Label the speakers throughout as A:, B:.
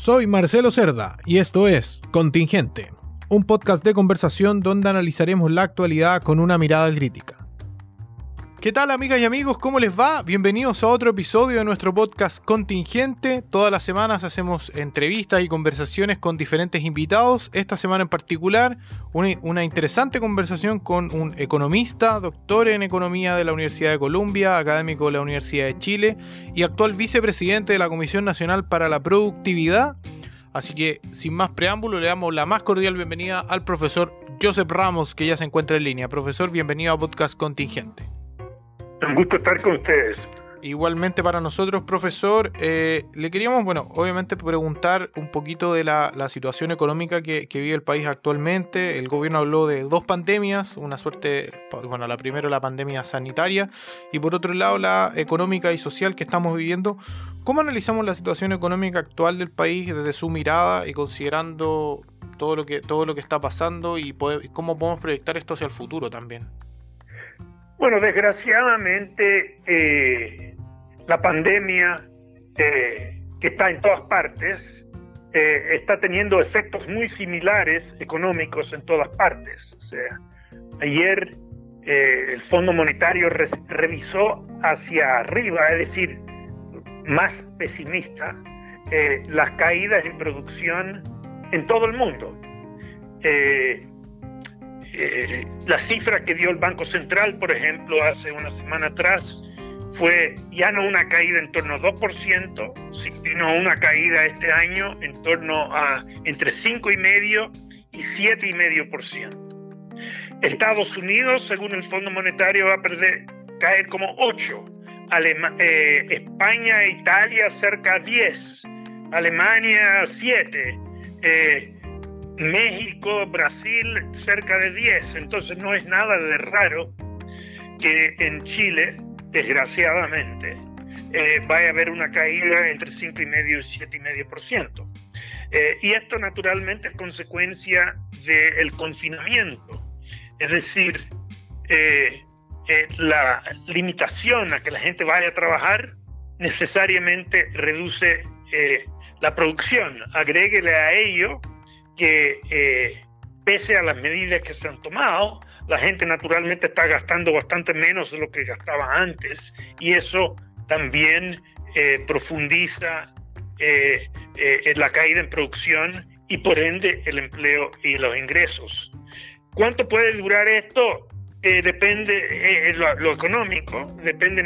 A: Soy Marcelo Cerda y esto es Contingente, un podcast de conversación donde analizaremos la actualidad con una mirada crítica. ¿Qué tal amigas y amigos? ¿Cómo les va? Bienvenidos a otro episodio de nuestro podcast Contingente. Todas las semanas hacemos entrevistas y conversaciones con diferentes invitados. Esta semana en particular, una, interesante conversación con un economista, doctor en economía de la Universidad de Columbia, académico de la Universidad de Chile y actual vicepresidente de la Comisión Nacional para la Productividad. Así que, sin más preámbulo, le damos la más cordial bienvenida al profesor Joseph Ramos, que ya se encuentra en línea. Profesor, bienvenido a Podcast Contingente.
B: Un gusto estar con ustedes.
A: Igualmente para nosotros, profesor, eh, le queríamos, bueno, obviamente preguntar un poquito de la, situación económica que, vive el país actualmente. El gobierno habló de dos pandemias, una suerte, bueno, la primera la pandemia sanitaria y por otro lado la económica y social que estamos viviendo. ¿Cómo analizamos la situación económica actual del país desde su mirada y considerando todo lo que, todo lo que está pasando y cómo podemos proyectar esto hacia el futuro también?
B: Bueno, desgraciadamente eh, la pandemia eh, que está en todas partes eh, está teniendo efectos muy similares económicos en todas partes. O sea, ayer el Fondo Monetario revisó hacia arriba, es decir, más pesimista, las caídas en producción en todo el mundo. La cifra que dio el Banco Central, por ejemplo, hace una semana atrás, fue ya no una caída en torno a 2%, sino una caída este año en torno a entre 5,5% y 7,5%. Estados Unidos, según el Fondo Monetario, va a perder, caer como 8%. Eh, España e Italia cerca de 10. Alemania 7. México, Brasil cerca de 10. Entonces no es nada de raro que en Chile, desgraciadamente, eh, vaya a haber una caída entre 5,5 y 7,5%. Eh, y esto naturalmente es consecuencia del confinamiento. Es decir, eh, eh, la limitación a que la gente vaya a trabajar necesariamente reduce la producción. Agréguele a ello que eh, pese a las medidas que se han tomado, la gente naturalmente está gastando bastante menos de lo que gastaba antes y eso también eh, profundiza eh, la caída en producción y por ende el empleo y los ingresos. ¿Cuánto puede durar esto? depende lo, lo, económico, depende,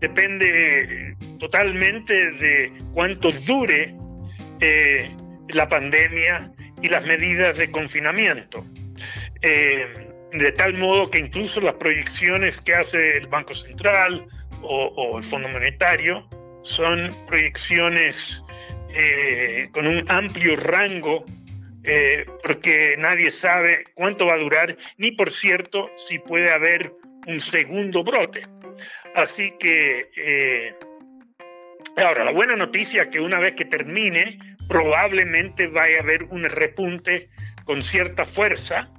B: depende totalmente de cuánto dure la pandemia y las medidas de confinamiento. Eh, de tal modo que incluso las proyecciones que hace el Banco Central o, el Fondo Monetario son proyecciones eh, con un amplio rango eh, porque nadie sabe cuánto va a durar, ni por cierto si puede haber un segundo brote. Así que, ahora, la buena noticia es que una vez que termine, probablemente vaya a haber un repunte con cierta fuerza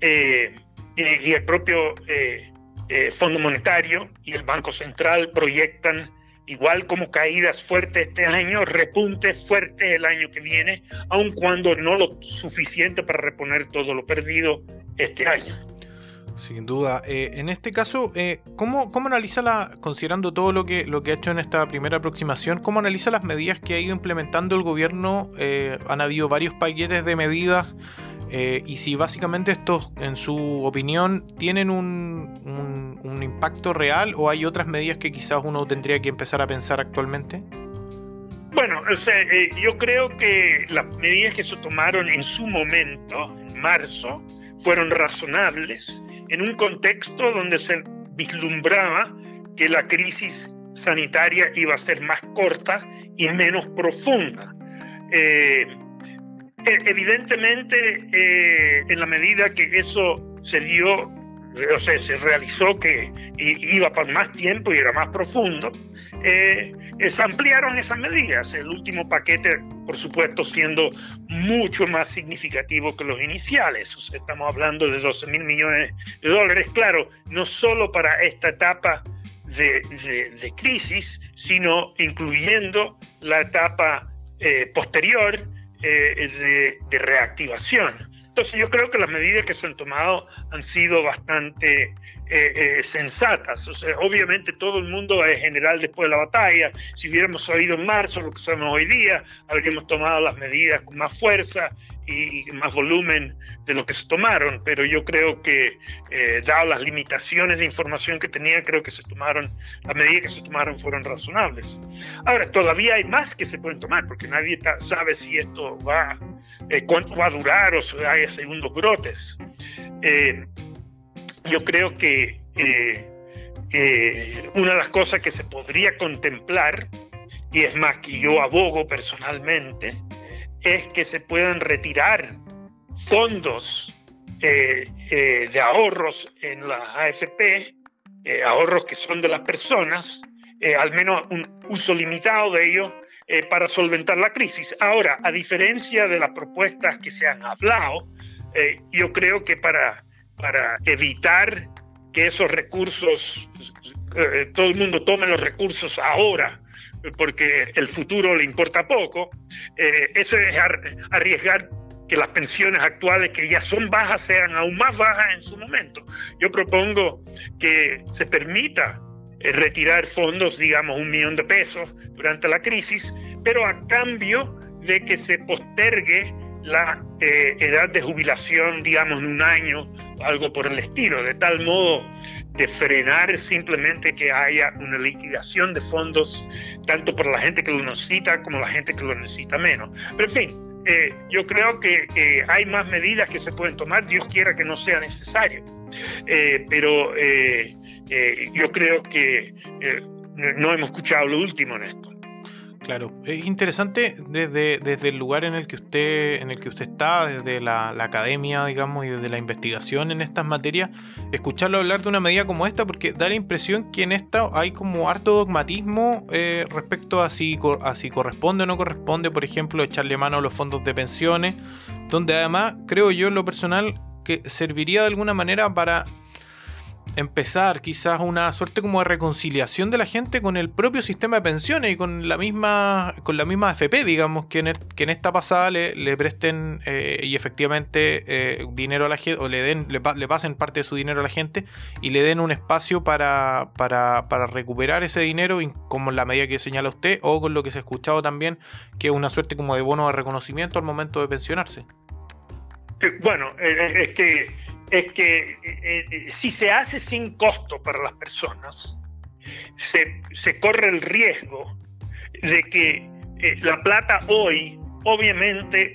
B: eh, y, el propio eh, eh, Fondo Monetario y el Banco Central proyectan igual como caídas fuertes este año, repuntes fuertes el año que viene, aun cuando no lo suficiente para reponer todo lo perdido este año.
A: Sin duda. Eh, en este caso, eh, ¿cómo, ¿cómo, analiza, la, considerando todo lo que, lo que ha hecho en esta primera aproximación, cómo analiza las medidas que ha ido implementando el gobierno? Eh, han habido varios paquetes de medidas y si básicamente estos, en su opinión, tienen un, un, impacto real o hay otras medidas que quizás uno tendría que empezar a pensar actualmente?
B: Bueno, o sea, yo creo que las medidas que se tomaron en su momento, en marzo, fueron razonables en un contexto donde se vislumbraba que la crisis sanitaria iba a ser más corta y menos profunda. Eh, e, evidentemente, eh, en la medida que eso se dio, o sea, se realizó que iba por más tiempo y era más profundo, eh, se ampliaron esas medidas. El último paquete, por supuesto, siendo mucho más significativo que los iniciales. Estamos hablando de 12 mil millones de dólares, claro, no solo para esta etapa de, crisis, sino incluyendo la etapa posterior de, reactivación. Entonces yo creo que las medidas que se han tomado han sido bastante eh, eh, sensatas. Obviamente todo el mundo es general después de la batalla. Si hubiéramos sabido en marzo lo que sabemos hoy día, habríamos tomado las medidas con más fuerza y más volumen de lo que se tomaron, pero yo creo que, eh, dado las limitaciones de información que tenía, creo que se tomaron, las medidas que se tomaron fueron razonables. Ahora, todavía hay más que se pueden tomar, porque nadie sabe si esto va, cuánto va a durar o si hay segundos brotes. Yo creo que eh, una de las cosas que se podría contemplar, y es más que yo abogo personalmente, es que se puedan retirar fondos eh, eh, de ahorros en la AFP, ahorros que son de las personas, al menos un uso limitado de ellos, para solventar la crisis. Ahora, a diferencia de las propuestas que se han hablado, yo creo que para, para evitar que esos recursos, eh, todo el mundo tome los recursos ahora, porque el futuro le importa poco, eh, eso es arriesgar que las pensiones actuales que ya son bajas sean aún más bajas en su momento. Yo propongo que se permita eh, retirar fondos, digamos un millón de pesos durante la crisis, pero a cambio de que se postergue la edad de jubilación, digamos, en un año, algo por el estilo, de tal modo de frenar simplemente que haya una liquidación de fondos, tanto para la gente que lo necesita como la gente que lo necesita menos. Pero en fin, eh, yo creo que hay más medidas que se pueden tomar, Dios quiera que no sea necesario. Eh, pero eh, yo creo que no hemos escuchado lo último en esto.
A: Claro, es interesante desde, desde el lugar en el que usted, en el que usted está, desde la, academia, digamos, y desde la investigación en estas materias, escucharlo hablar de una medida como esta, porque da la impresión que en esta hay como harto dogmatismo eh, respecto a si, a si corresponde o no corresponde, por ejemplo, echarle mano a los fondos de pensiones, donde además creo yo en lo personal que serviría de alguna manera para empezar quizás una suerte como de reconciliación de la gente con el propio sistema de pensiones y con la misma con la misma FP, digamos, que en, que en esta pasada le, presten eh, y efectivamente eh, dinero a la gente, o le den, le, pasen parte de su dinero a la gente y le den un espacio para, para, para recuperar ese dinero, como en la medida que señala usted, o con lo que se ha escuchado también, que es una suerte como de bono de reconocimiento al momento de pensionarse.
B: Eh, bueno, es que es que eh, eh, si se hace sin costo para las personas, se, corre el riesgo de que eh, la plata hoy obviamente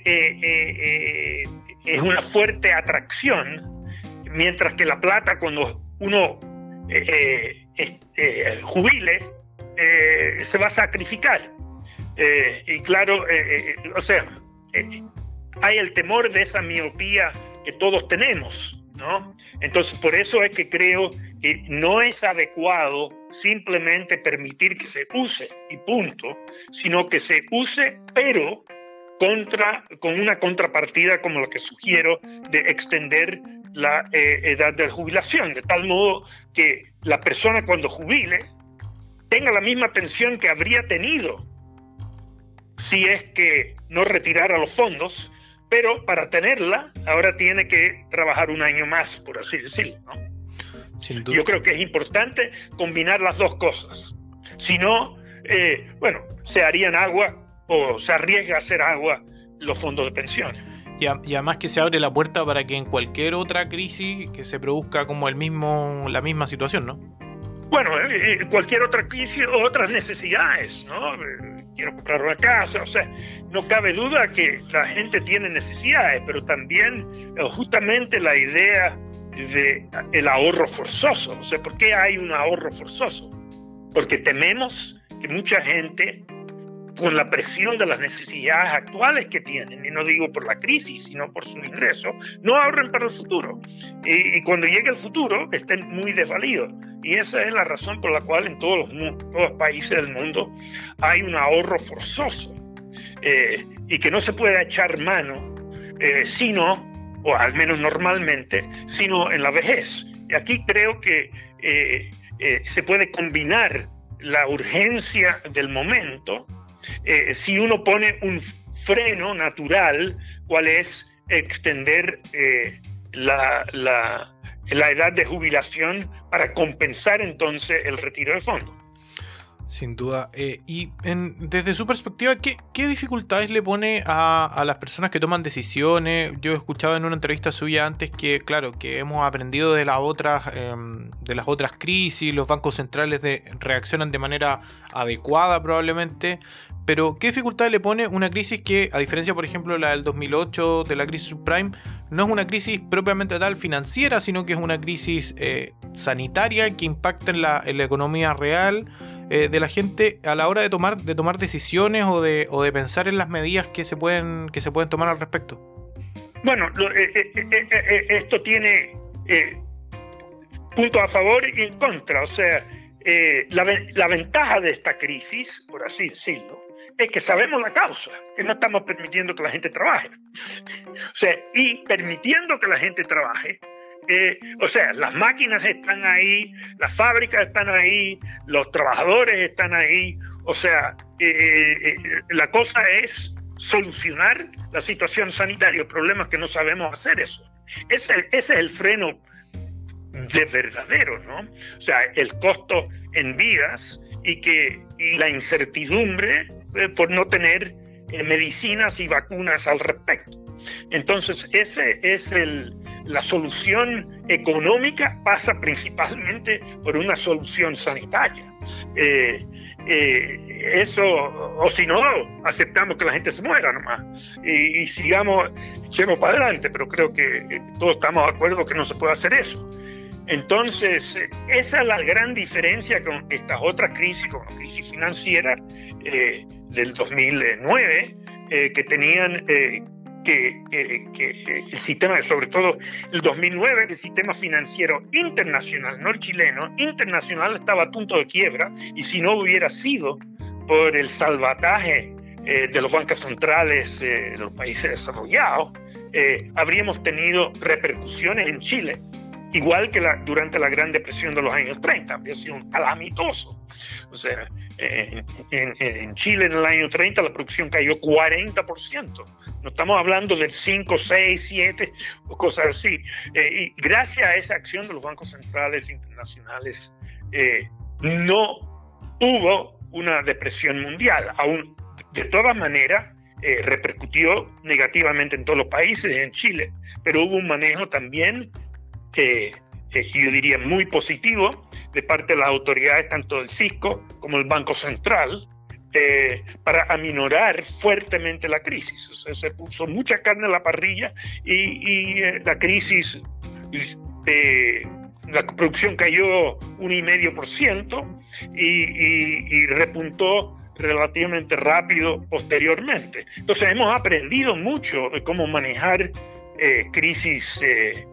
B: es una fuerte atracción, mientras que la plata cuando uno jubile se va a sacrificar. y claro, o sea, hay el temor de esa miopía que todos tenemos. Entonces, por eso es que creo que no es adecuado simplemente permitir que se use y punto, sino que se use, pero contra, con una contrapartida como la que sugiero de extender la eh, edad de jubilación, de tal modo que la persona cuando jubile tenga la misma pensión que habría tenido si es que no retirara los fondos pero para tenerla ahora tiene que trabajar un año más, por así decirlo. Yo creo que es importante combinar las dos cosas. Si no, eh, bueno, se harían agua o se arriesga a hacer agua los fondos de pensiones.
A: Y, además que se abre la puerta para que en cualquier otra crisis que se produzca como el mismo, la misma situación, ¿no?
B: Bueno, eh, eh, cualquier otra otras necesidades, ¿no? quiero comprar una casa, o sea, no cabe duda que la gente tiene necesidades, pero también eh, justamente la idea de el ahorro forzoso, o sea, ¿por qué hay un ahorro forzoso? Porque tememos que mucha gente con la presión de las necesidades actuales que tienen, y no digo por la crisis, sino por su ingreso, no ahorren para el futuro. Y, cuando llegue el futuro, estén muy desvalidos. Y esa es la razón por la cual en todos los, todos los países del mundo hay un ahorro forzoso eh, y que no se puede echar mano, eh, sino, o al menos normalmente, sino en la vejez. Y aquí creo que eh, se puede combinar la urgencia del momento eh, si uno pone un freno natural, cuál es extender eh, la, la, la edad de jubilación para compensar entonces el retiro de fondos.
A: Sin duda. Eh, y desde su perspectiva, ¿qué, dificultades le pone a, las personas que toman decisiones? Yo he escuchado en una entrevista suya antes que, claro, que hemos aprendido de las otras, em, de las otras crisis, los bancos centrales de, reaccionan de manera adecuada probablemente, pero ¿qué dificultades le pone una crisis que, a diferencia, por ejemplo, la del 2008, de la crisis subprime, no es una crisis propiamente tal financiera, sino que es una crisis eh, sanitaria que impacta en la, en la economía real? Eh, de la gente a la hora de tomar, de tomar decisiones o de, o de pensar en las medidas que se pueden, que se pueden tomar al respecto?
B: Bueno, eh, eh, esto tiene puntos a favor y en contra. O sea, la, la ventaja de esta crisis, por así decirlo, es que sabemos la causa, que no estamos permitiendo que la gente trabaje. O sea, y permitiendo que la gente trabaje, eh, o sea, las máquinas están ahí, las fábricas están ahí, los trabajadores están ahí. O sea, eh, eh, la cosa es solucionar la situación sanitaria. El problema que no sabemos hacer eso. Ese, es el freno de verdadero, ¿no? O sea, el costo en vidas y, que, y la incertidumbre por no tener medicinas y vacunas al respecto. Entonces, ese es el, la solución económica pasa principalmente por una solución sanitaria. Eh, eh, eso, o si no, aceptamos que la gente se muera nomás y, sigamos, echemos para adelante, pero creo que eh, todos estamos de acuerdo que no se puede hacer eso. Entonces, esa es la gran diferencia con estas otras crisis, como la crisis financiera del 2009, que tenían que, el sistema, sobre todo el 2009, el sistema financiero internacional, no el chileno, internacional estaba a punto de quiebra y si no hubiera sido por el salvataje eh, de los bancos centrales eh, de los países desarrollados, eh, habríamos tenido repercusiones en Chile igual que la, durante la Gran Depresión de los años 30, había sido calamitoso. O sea, en, Chile en el año 30 la producción cayó 40%. No estamos hablando del 5, 6, 7 o cosas así. Eh, y gracias a esa acción de los bancos centrales internacionales, eh, no hubo una depresión mundial. Aún, de todas maneras, eh, repercutió negativamente en todos los países, en Chile, pero hubo un manejo también eh, yo diría muy positivo de parte de las autoridades, tanto del fisco como del Banco Central, eh, para aminorar fuertemente la crisis. O sea, se puso mucha carne a la parrilla y, eh, la crisis, eh, la producción cayó un y medio por ciento y repuntó relativamente rápido posteriormente. Entonces hemos aprendido mucho de cómo manejar crisis eh,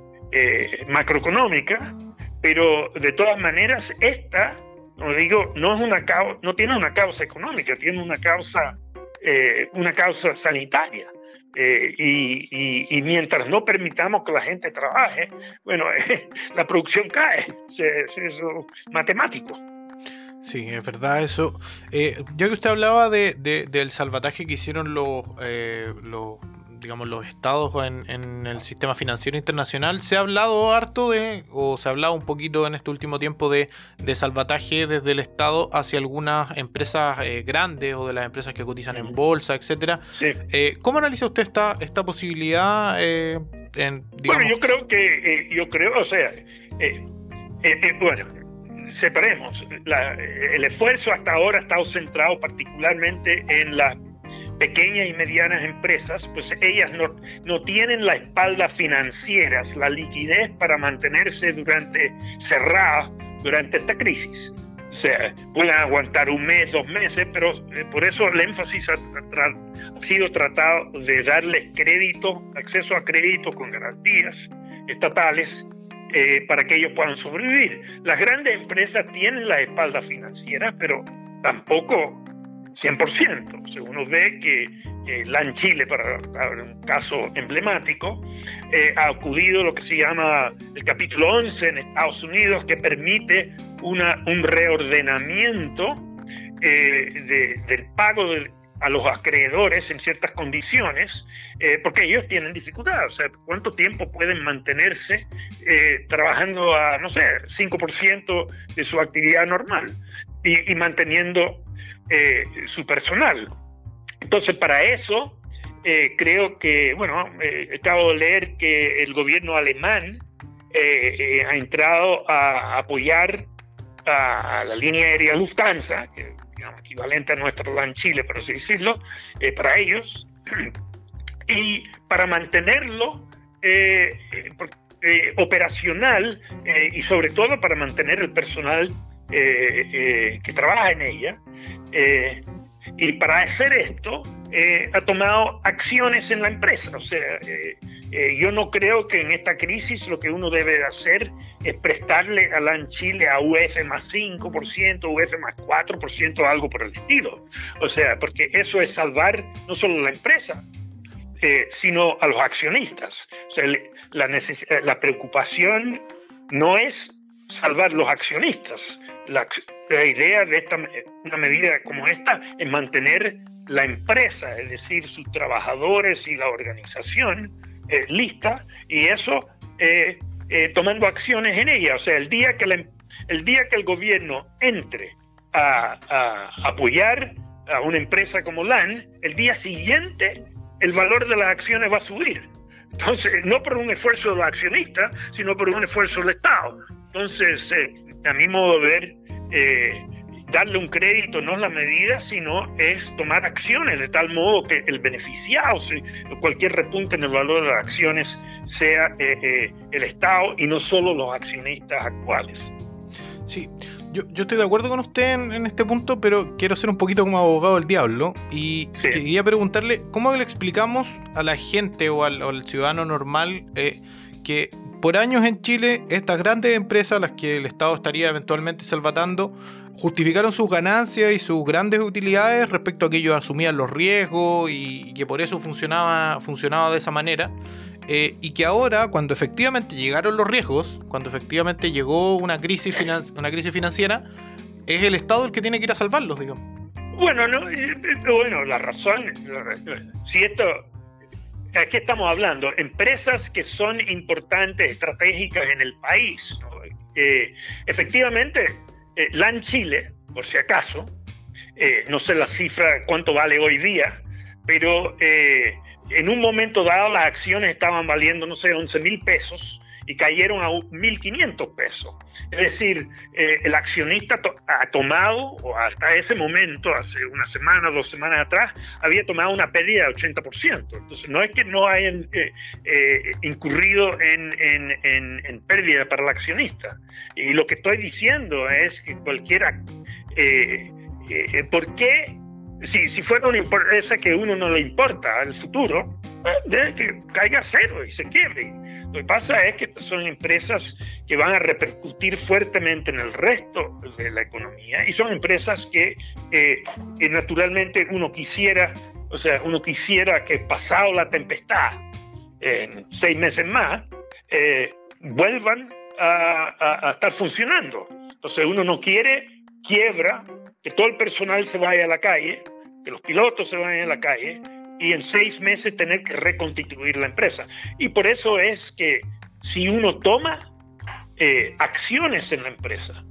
B: macroeconómica, pero de todas maneras esta, como digo, no, es una no tiene una causa económica, tiene una causa, eh, una causa sanitaria. Eh, y, mientras no permitamos que la gente trabaje, bueno, la producción cae, es, matemático.
A: Sí, es verdad eso. ya que usted hablaba de, del salvataje que hicieron los, los digamos, los estados en, en, el sistema financiero internacional, se ha hablado harto de, o se ha hablado un poquito en este último tiempo de, de salvataje desde el Estado hacia algunas empresas eh, grandes o de las empresas que cotizan en bolsa, etcétera. Eh, ¿Cómo analiza usted esta, esta posibilidad?
B: Eh, bueno, yo creo que, yo creo, o sea, bueno, separemos. el esfuerzo hasta ahora ha estado centrado particularmente en la pequeñas y medianas empresas, pues ellas no, no tienen la espalda financieras, la liquidez para mantenerse durante cerradas durante esta crisis. O sea, pueden aguantar un mes, dos meses, pero eh, por eso el énfasis ha, sido tratado de darles crédito, acceso a crédito con garantías estatales eh, para que ellos puedan sobrevivir. Las grandes empresas tienen la espalda financiera, pero tampoco 100%. Según uno ve que eh, LAN Chile, para, un caso emblemático, eh, ha acudido lo que se llama el capítulo 11 en Estados Unidos, que permite una, un reordenamiento eh, del pago a los acreedores en ciertas condiciones, eh, porque ellos tienen dificultad. O sea, ¿cuánto tiempo pueden mantenerse trabajando a, no sé, 5% de su actividad normal y, manteniendo eh, su personal? Entonces, para eso, creo que, bueno, acabo de leer que el gobierno alemán ha entrado a apoyar a, la línea aérea Lufthansa, que equivalente a nuestro LAN Chile, por así decirlo, eh, para ellos, y para mantenerlo eh, eh, operacional y sobre todo para mantener el personal que trabaja en ella. y para hacer esto, ha tomado acciones en la empresa. O sea, yo no creo que en esta crisis lo que uno debe hacer es prestarle a LAN Chile a UF más 5%, UF más 4%, algo por el estilo. O sea, porque eso es salvar no solo la empresa, eh, sino a los accionistas. O sea, la, eh, la preocupación no es salvar los accionistas. La, idea de esta, una medida como esta es mantener la empresa, es decir, sus trabajadores y la organización eh, lista, y eso eh, tomando acciones en ella. O sea, el día que, el, día que el gobierno entre a, apoyar a una empresa como LAN, el día siguiente el valor de las acciones va a subir. Entonces, no por un esfuerzo de los accionistas, sino por un esfuerzo del Estado. Entonces, eh, a mi modo de ver, eh, darle un crédito no es la medida, sino es tomar acciones de tal modo que el beneficiado, cualquier repunte en el valor de las acciones, sea eh, el Estado y no solo los accionistas actuales.
A: Sí, yo, estoy de acuerdo con usted en, este punto, pero quiero ser un poquito como abogado del diablo y quería preguntarle cómo le explicamos a la gente o al, ciudadano normal eh, que por años en Chile estas grandes empresas, las que el Estado estaría eventualmente salvatando, justificaron sus ganancias y sus grandes utilidades respecto a que ellos asumían los riesgos y, que por eso funcionaba, funcionaba de esa manera. Eh, y que ahora, cuando efectivamente llegaron los riesgos, cuando efectivamente llegó una crisis, una crisis financiera, es el Estado el que tiene que ir a salvarlos, digamos.
B: Bueno, no, eh, eh, bueno, la razón, si esto, aquí estamos hablando, empresas que son importantes, estratégicas en el país, efectivamente eh, LAN Chile, por si acaso, eh, no sé la cifra cuánto vale hoy día, pero eh, en un momento dado las acciones estaban valiendo, no sé, 11 mil pesos y cayeron a 1.500 pesos. Es decir, eh, el accionista ha tomado, o hasta ese momento, hace una semana, dos semanas atrás, había tomado una pérdida de 80%. Entonces, no es que no hayan eh, eh, incurrido en, en, pérdida para el accionista. Y lo que estoy diciendo es que cualquiera... ¿Por qué si, si, fuera una empresa que a uno no le importa al futuro, debe que caiga cero y se quiebre. Lo que pasa es que son empresas que van a repercutir fuertemente en el resto de la economía y son empresas que, eh, naturalmente uno quisiera, o sea, uno quisiera que pasado la tempestad, en seis meses más, eh, vuelvan a, a estar funcionando. Entonces uno no quiere quiebra, que todo el personal se vaya a la calle, que los pilotos se vayan a la calle, y en seis meses tener que reconstituir la empresa. Y por eso es que si uno toma eh, acciones en la empresa,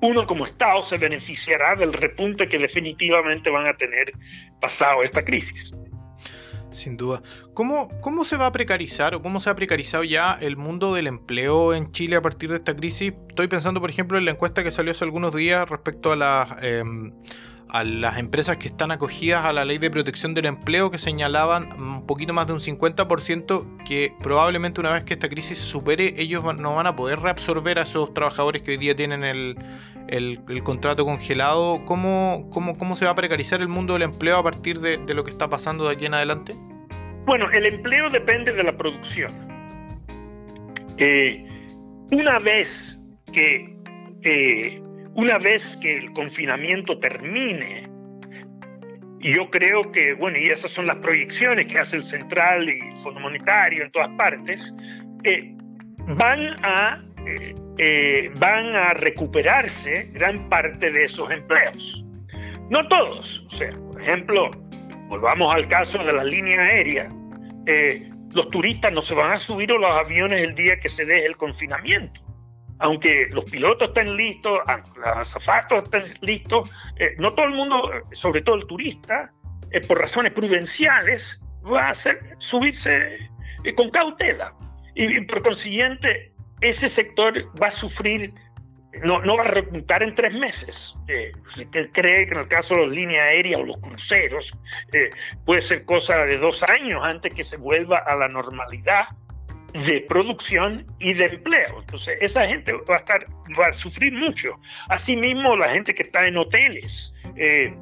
B: uno como Estado se beneficiará del repunte que definitivamente van a tener pasado esta crisis.
A: Sin duda. ¿Cómo, ¿Cómo se va a precarizar o cómo se ha precarizado ya el mundo del empleo en Chile a partir de esta crisis? Estoy pensando, por ejemplo, en la encuesta que salió hace algunos días respecto a las... Em, a las empresas que están acogidas a la ley de protección del empleo que señalaban un poquito más de un 50% que probablemente una vez que esta crisis se supere ellos no van a poder reabsorber a esos trabajadores que hoy día tienen el, contrato congelado. ¿Cómo, ¿Cómo, cómo, se va a precarizar el mundo del empleo a partir de, lo que está pasando de aquí en adelante?
B: Bueno, el empleo depende de la producción. Eh, una vez que eh, una vez que el confinamiento termine, yo creo que, bueno, y esas son las proyecciones que hace el Central y el Fondo Monetario en todas partes, eh, van, a, eh, eh, van a recuperarse gran parte de esos empleos. No todos, o sea, por ejemplo, volvamos al caso de la línea aérea, eh, los turistas no se van a subir a los aviones el día que se deje el confinamiento. Aunque los pilotos estén listos, los azafatos estén listos, eh, no todo el mundo, sobre todo el turista, eh, por razones prudenciales, va a hacer, subirse con cautela. y por consiguiente, ese sector va a sufrir no, va a repuntar en tres meses. Eh, cree que en el caso de las líneas aéreas o los cruceros eh, puede ser cosa de dos años antes que se vuelva a la normalidad de producción y de empleo. Entonces, esa gente va a, estar, va a sufrir mucho. Asimismo, la gente que está en hoteles. Eh,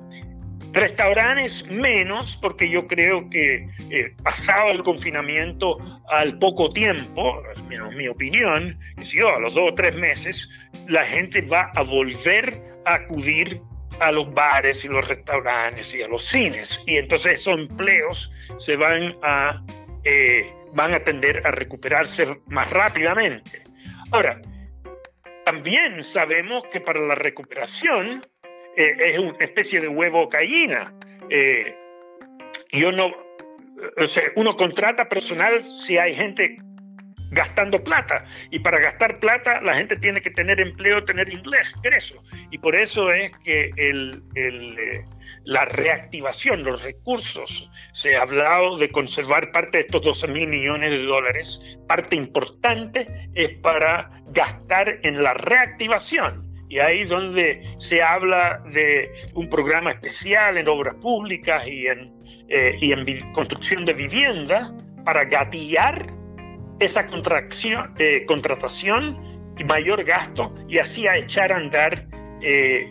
B: Restaurantes menos, porque yo creo que eh, pasado el confinamiento al poco tiempo, en mi opinión, si a los dos o tres meses, la gente va a volver a acudir a los bares y los restaurantes y a los cines. Y entonces esos empleos se van a, eh, van a tender a recuperarse más rápidamente. Ahora, también sabemos que para la recuperación eh, es una especie de huevo gallina. Eh, yo no, o sea, uno contrata personal si hay gente gastando plata. Y para gastar plata la gente tiene que tener empleo, tener ingreso. Y por eso es que el, el, eh, la reactivación, los recursos, se ha hablado de conservar parte de estos 12 mil millones de dólares. Parte importante es para gastar en la reactivación y ahí donde se habla de un programa especial en obras públicas y en, eh, y en construcción de vivienda para gatillar esa contracción, eh, contratación y mayor gasto y así a echar a andar eh,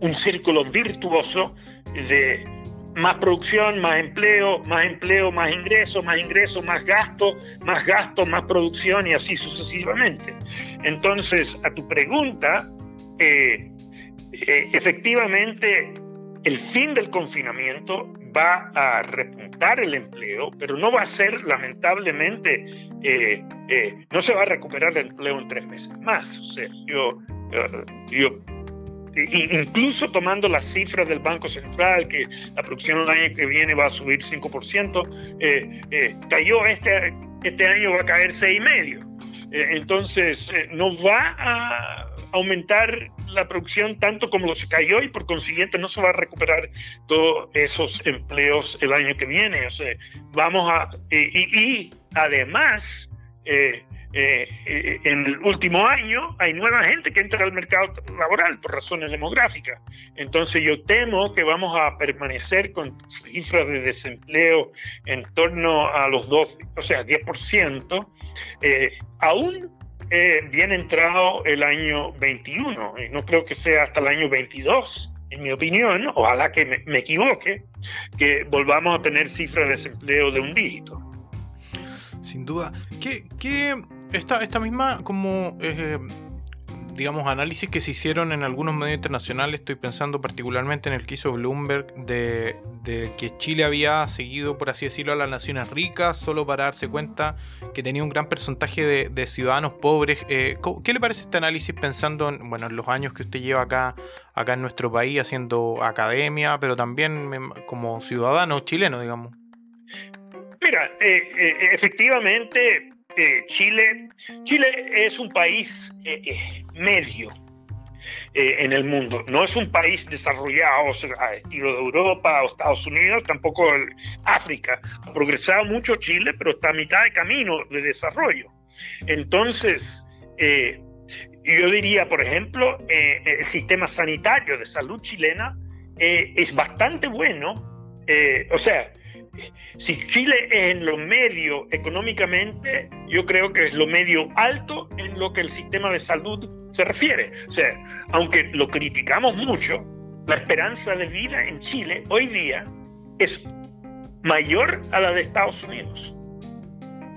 B: un círculo virtuoso de más producción, más empleo, más empleo, más ingreso, más ingreso, más gasto, más gasto, más producción y así sucesivamente. Entonces, a tu pregunta, eh, eh, efectivamente el fin del confinamiento va a repuntar el empleo, pero no va a ser, lamentablemente, eh, no se va a recuperar el empleo en tres meses más. O sea, yo, yo incluso tomando las cifras del Banco Central, que la producción el año que viene va a subir 5%, cayó este, este año va a caer 6,5%. entonces, no va a aumentar la producción tanto como lo se cayó y por consiguiente no se va a recuperar todos esos empleos el año que viene. O sea, vamos a... Y, además, eh, eh, eh, en el último año hay nueva gente que entra al mercado laboral por razones demográficas. Entonces yo temo que vamos a permanecer con cifras de desempleo en torno a los 12, o sea, 10%, eh, aún eh, bien entrado el año 21. y no creo que sea hasta el año 22, en mi opinión. Ojalá que me, equivoque, que volvamos a tener cifras de desempleo de un dígito.
A: Sin duda. ¿Qué, qué esta, esta misma como... Eh, digamos, análisis que se hicieron en algunos medios internacionales, estoy pensando particularmente en el que hizo Bloomberg, de, que Chile había seguido, por así decirlo, a las naciones ricas, solo para darse cuenta que tenía un gran porcentaje de, ciudadanos pobres. Eh, ¿Qué le parece este análisis pensando en, bueno, en los años que usted lleva acá, acá en nuestro país haciendo academia, pero también como ciudadano chileno, digamos?
B: Mira, eh, efectivamente Chile, Chile es un país eh, eh, medio eh, en el mundo. No es un país desarrollado a estilo de Europa o Estados Unidos, tampoco África. Ha progresado mucho Chile, pero está a mitad de camino de desarrollo. Entonces, yo diría, por ejemplo, el sistema sanitario de salud chilena es bastante bueno. o sea, si Chile es en lo medio económicamente, yo creo que es lo medio alto en lo que el sistema de salud se refiere. O sea, aunque lo criticamos mucho, la esperanza de vida en Chile hoy día es mayor a la de Estados Unidos.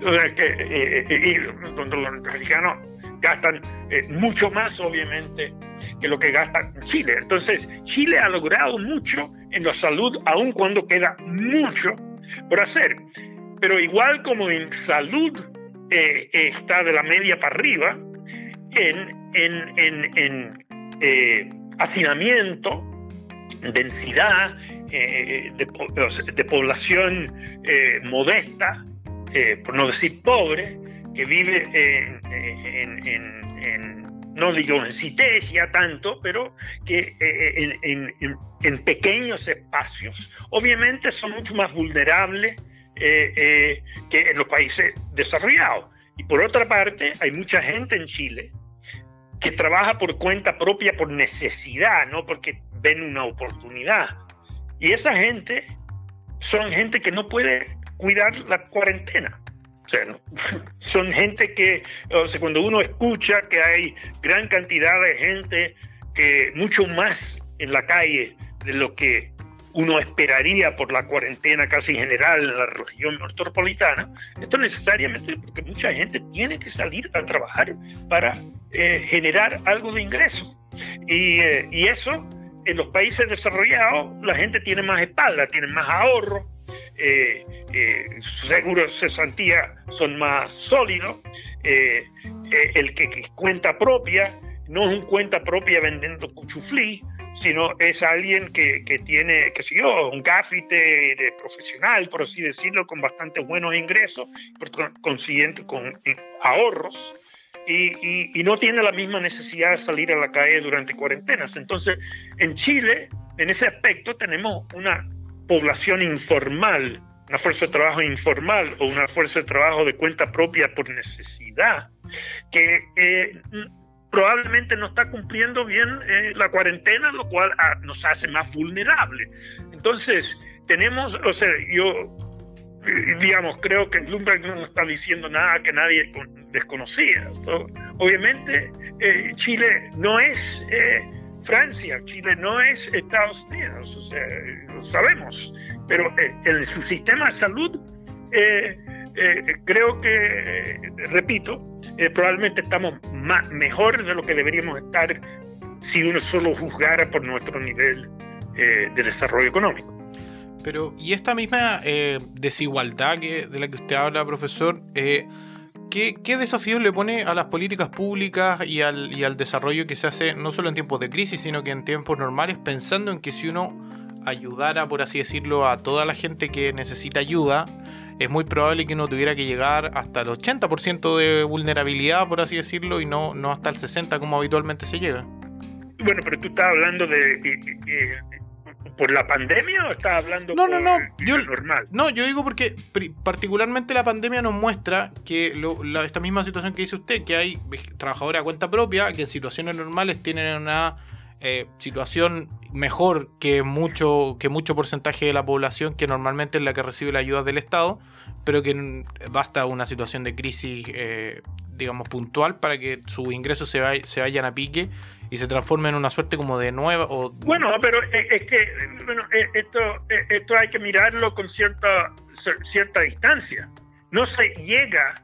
B: Que, eh, eh, y los norteamericanos gastan eh, mucho más, obviamente, que lo que gasta Chile. Entonces, Chile ha logrado mucho en la salud, aun cuando queda mucho por hacer. Pero igual como en salud eh, está de la media para arriba, en, en, en, en eh, hacinamiento densidad de, población modesta, por no decir pobre, que vive en, no digo en cités ya tanto, pero que en, pequeños espacios, obviamente son mucho más vulnerables que en los países desarrollados. Y por otra parte, hay mucha gente en Chile que trabaja por cuenta propia, por necesidad, no porque ven una oportunidad. Y esa gente son gente que no puede cuidar la cuarentena. Son gente que, o cuando uno escucha que hay gran cantidad de gente que mucho más en la calle de lo que uno esperaría por la cuarentena casi general en la región metropolitana, esto necesariamente porque mucha gente tiene que salir a trabajar para eh, generar algo de ingreso. Y, eh, y, eso, en los países desarrollados, la gente tiene más espalda, tiene más ahorro, eh, sus seguros de cesantía son más sólidos, el que, que cuenta propia no es un cuenta propia vendiendo cuchuflí, sino es alguien que, que tiene, que sé yo, un gafite profesional, por así decirlo, con bastante buenos ingresos, por consiguiente con ahorros, y, y, no tiene la misma necesidad de salir a la calle durante cuarentenas. Entonces, en Chile, en ese aspecto, tenemos una población informal, una fuerza de trabajo informal o una fuerza de trabajo de cuenta propia por necesidad, que eh, probablemente no está cumpliendo bien eh, la cuarentena, lo cual ah, nos hace más vulnerables. Entonces, tenemos, o sea, yo, eh, digamos, creo que Bloomberg no está diciendo nada que nadie desconocía. obviamente, Chile no es Francia, Chile no es Estados Unidos, o sea, lo sabemos, pero en su sistema de salud eh, creo que, repito, eh, probablemente estamos más, mejor de lo que deberíamos estar si uno solo juzgara por nuestro nivel eh, de desarrollo económico.
A: Pero, y esta misma desigualdad que, de la que usted habla, profesor, ¿qué, ¿qué, desafíos le pone a las políticas públicas y al, desarrollo que se hace no solo en tiempos de crisis, sino que en tiempos normales, pensando en que si uno ayudara, por así decirlo, a toda la gente que necesita ayuda, es muy probable que uno tuviera que llegar hasta el 80% de vulnerabilidad, por así decirlo, y no, no hasta el 60% como habitualmente se llega.
B: Bueno, pero tú estás hablando de... ¿Por la pandemia o estás hablando
A: no, no, no,
B: yo, normal?
A: No, yo digo porque particularmente la pandemia nos muestra que esta misma situación que dice usted, que hay trabajadores a cuenta propia que en situaciones normales tienen una eh, situación mejor que mucho, que mucho porcentaje de la población que normalmente es la que recibe la ayuda del Estado, pero que basta una situación de crisis, eh, digamos, puntual para que sus ingresos se, se vayan a pique y se transformen en una suerte como de nueva.
B: Bueno, pero es que bueno, esto, esto hay que mirarlo con cierta, cierta distancia. No se llega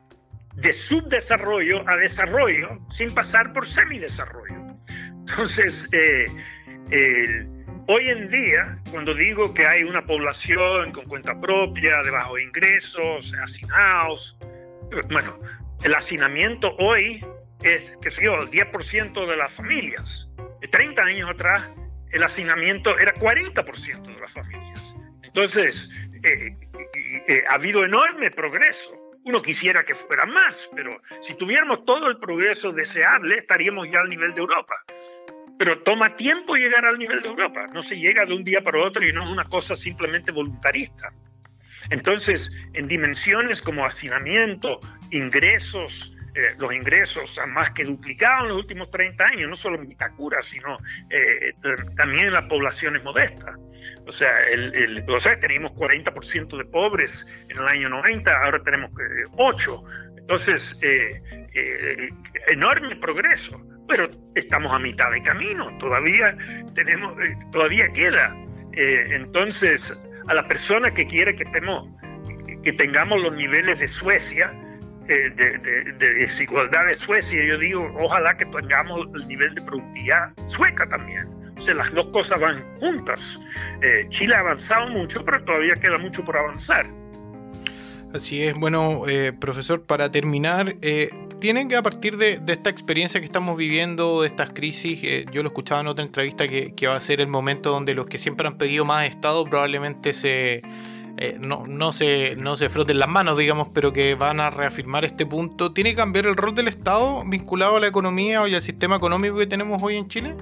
B: de subdesarrollo a desarrollo sin pasar por semidesarrollo. Entonces, eh, hoy en día, cuando digo que hay una población con cuenta propia, de bajos ingresos, hacinados, bueno, el hacinamiento hoy es, qué sé yo, el 10% de las familias. 30 años atrás, el hacinamiento era 40% de las familias. Entonces, eh, eh, ha habido enorme progreso. Uno quisiera que fuera más, pero si tuviéramos todo el progreso deseable, estaríamos ya al nivel de Europa pero toma tiempo llegar al nivel de Europa, no se llega de un día para otro y no es una cosa simplemente voluntarista. Entonces, en dimensiones como hacinamiento, ingresos, eh, los ingresos han más que duplicado en los últimos 30 años, no solo en Vitacura, sino eh, también en las poblaciones modestas. O sea, el, o sea, teníamos 40% de pobres en el año 90, ahora tenemos 8. Entonces, eh, enorme progreso pero estamos a mitad de camino, todavía tenemos, eh, todavía queda. Eh, entonces, a la persona que quiere que estemos, que tengamos los niveles de Suecia, eh, de, desigualdad de Suecia, yo digo, ojalá que tengamos el nivel de productividad sueca también. O sea, las dos cosas van juntas. Chile ha avanzado mucho, pero todavía queda mucho por avanzar.
A: Así es, bueno, profesor, para terminar, tienen que a partir de, esta experiencia que estamos viviendo, de estas crisis, eh, yo lo escuchaba en otra entrevista que, va a ser el momento donde los que siempre han pedido más Estado probablemente se, eh, no, no, se, no se froten las manos, digamos, pero que van a reafirmar este punto. ¿Tiene que cambiar el rol del Estado vinculado a la economía y al sistema económico que tenemos hoy en Chile?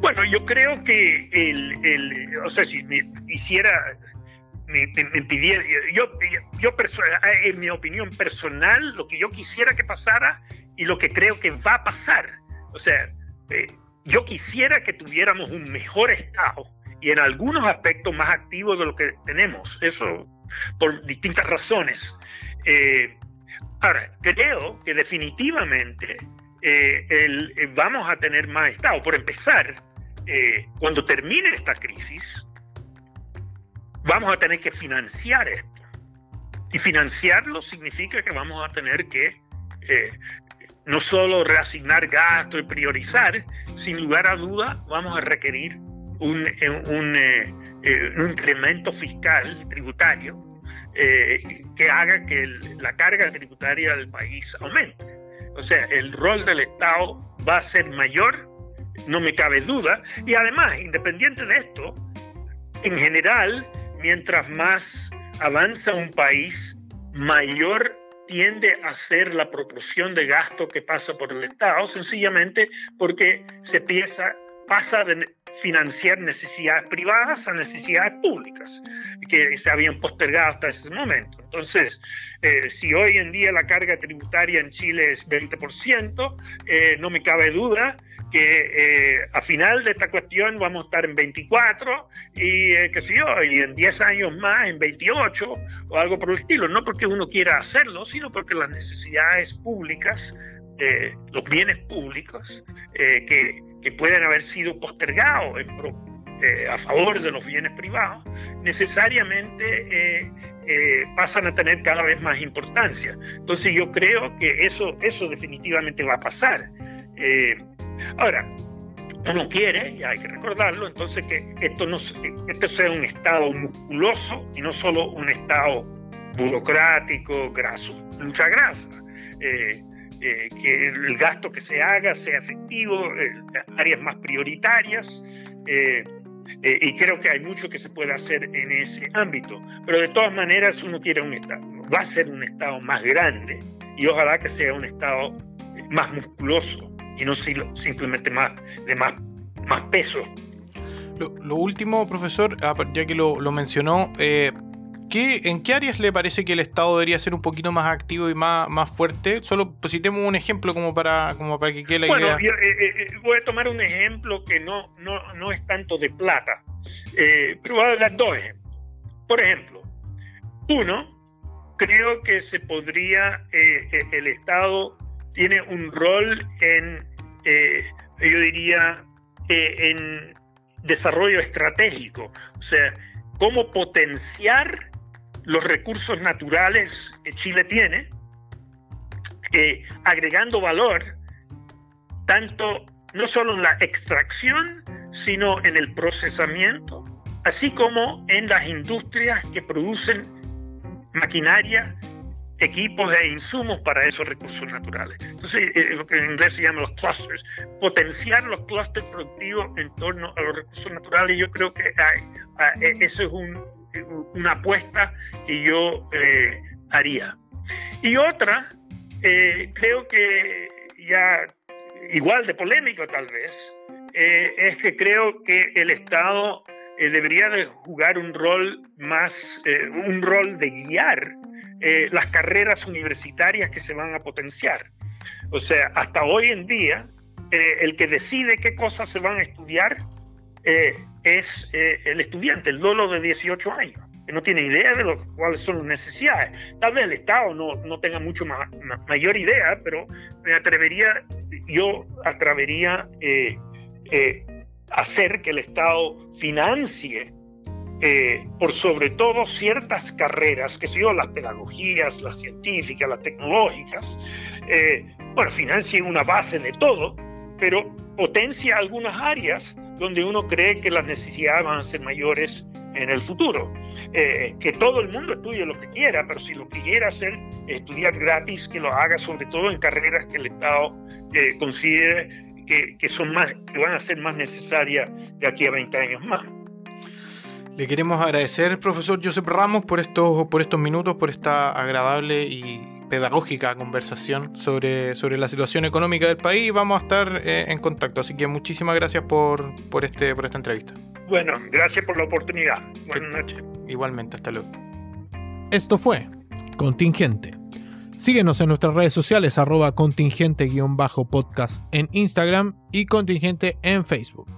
B: Bueno, yo creo que el, el o sea, si me hiciera me, pidiera, yo, yo, en mi opinión personal, lo que yo quisiera que pasara y lo que creo que va a pasar. O sea, eh, yo quisiera que tuviéramos un mejor Estado y en algunos aspectos más activo de lo que tenemos. Eso por distintas razones. Eh, ahora, creo que definitivamente eh, vamos a tener más Estado. Por empezar, cuando termine esta crisis, vamos a tener que financiar esto. Y financiarlo significa que vamos a tener que eh, no solo reasignar gastos y priorizar, sin lugar a duda vamos a requerir un, eh, un, eh, un incremento fiscal tributario que haga que la carga tributaria del país aumente. O sea, el rol del Estado va a ser mayor, no me cabe duda, y además, independiente de esto, en general, mientras más avanza un país, mayor tiende a ser la proporción de gasto que pasa por el Estado, sencillamente porque se piensa, pasa de financiar necesidades privadas a necesidades públicas, que se habían postergado hasta ese momento. Entonces, eh, si hoy en día la carga tributaria en Chile es 20%, eh, no me cabe duda que eh, a final de esta cuestión vamos a estar en 24 y eh, qué sé yo, en 10 años más en 28 o algo por el estilo, no porque uno quiera hacerlo, sino porque las necesidades públicas, los bienes públicos que, que, pueden haber sido postergados a favor de los bienes privados, necesariamente pasan a tener cada vez más importancia. Entonces yo creo que eso, eso definitivamente va a pasar. Ahora, uno quiere, y hay que recordarlo, entonces que esto, no, esto sea un Estado musculoso y no solo un Estado burocrático, graso, mucha grasa. Eh, eh, que el gasto que se haga sea efectivo, eh, áreas más prioritarias, y creo que hay mucho que se puede hacer en ese ámbito. Pero de todas maneras uno quiere un Estado, va a ser un Estado más grande y ojalá que sea un Estado más musculoso y no simplemente más, de más, más peso.
A: Lo, último, profesor, ah, ya que lo, mencionó, eh, ¿en qué áreas le parece que el Estado debería ser un poquito más activo y más, más fuerte? Solo pues, si tenemos un ejemplo como para, como para que quede la idea.
B: Bueno, eh, eh, voy a tomar un ejemplo que no, no, no es tanto de plata, pero voy a dar dos ejemplos. Por ejemplo, uno, creo que se podría, el Estado tiene un rol en, eh, yo diría, eh, en desarrollo estratégico, o sea, cómo potenciar los recursos naturales que Chile tiene, eh, agregando valor tanto no solo en la extracción, sino en el procesamiento, así como en las industrias que producen maquinaria equipos e insumos para esos recursos naturales. Entonces, eh, lo que en inglés se llama los clusters, potenciar los clusters productivos en torno a los recursos naturales, yo creo que eso es una apuesta que yo eh, haría. Y otra, eh, creo que ya igual de polémico tal vez, es que creo que el Estado debería de jugar un rol más, un rol de guiar eh, las carreras universitarias que se van a potenciar. O sea, hasta hoy en día, eh, el que decide qué cosas se van a estudiar eh, es el estudiante, el dolo de 18 años, que no tiene idea de lo, cuáles son las necesidades. Tal vez el Estado no, no tenga mucho más, mayor idea, pero me atrevería, yo atrevería a hacer que el Estado financie eh, por sobre todo ciertas carreras, que son las pedagogías, las científicas, las tecnológicas, eh, bueno, financien una base de todo, pero potencia algunas áreas donde uno cree que las necesidades van a ser mayores en el futuro. Eh, que todo el mundo estudie lo que quiera, pero si lo que quiera hacer estudiar gratis, que lo haga sobre todo en carreras que el Estado eh, considere que, que, son más, que van a ser más necesarias de aquí a 20 años más.
A: Le queremos agradecer, profesor Josep Ramos, por estos, por estos minutos, por esta agradable y pedagógica conversación sobre, sobre la situación económica del país. Vamos a estar eh, en contacto, así que muchísimas gracias por, por, este, por esta entrevista.
B: Bueno, gracias por la oportunidad. Buenas noches.
A: Igualmente, hasta luego. Esto fue Contingente. Síguenos en nuestras redes sociales arroba contingente-podcast en Instagram y contingente en Facebook.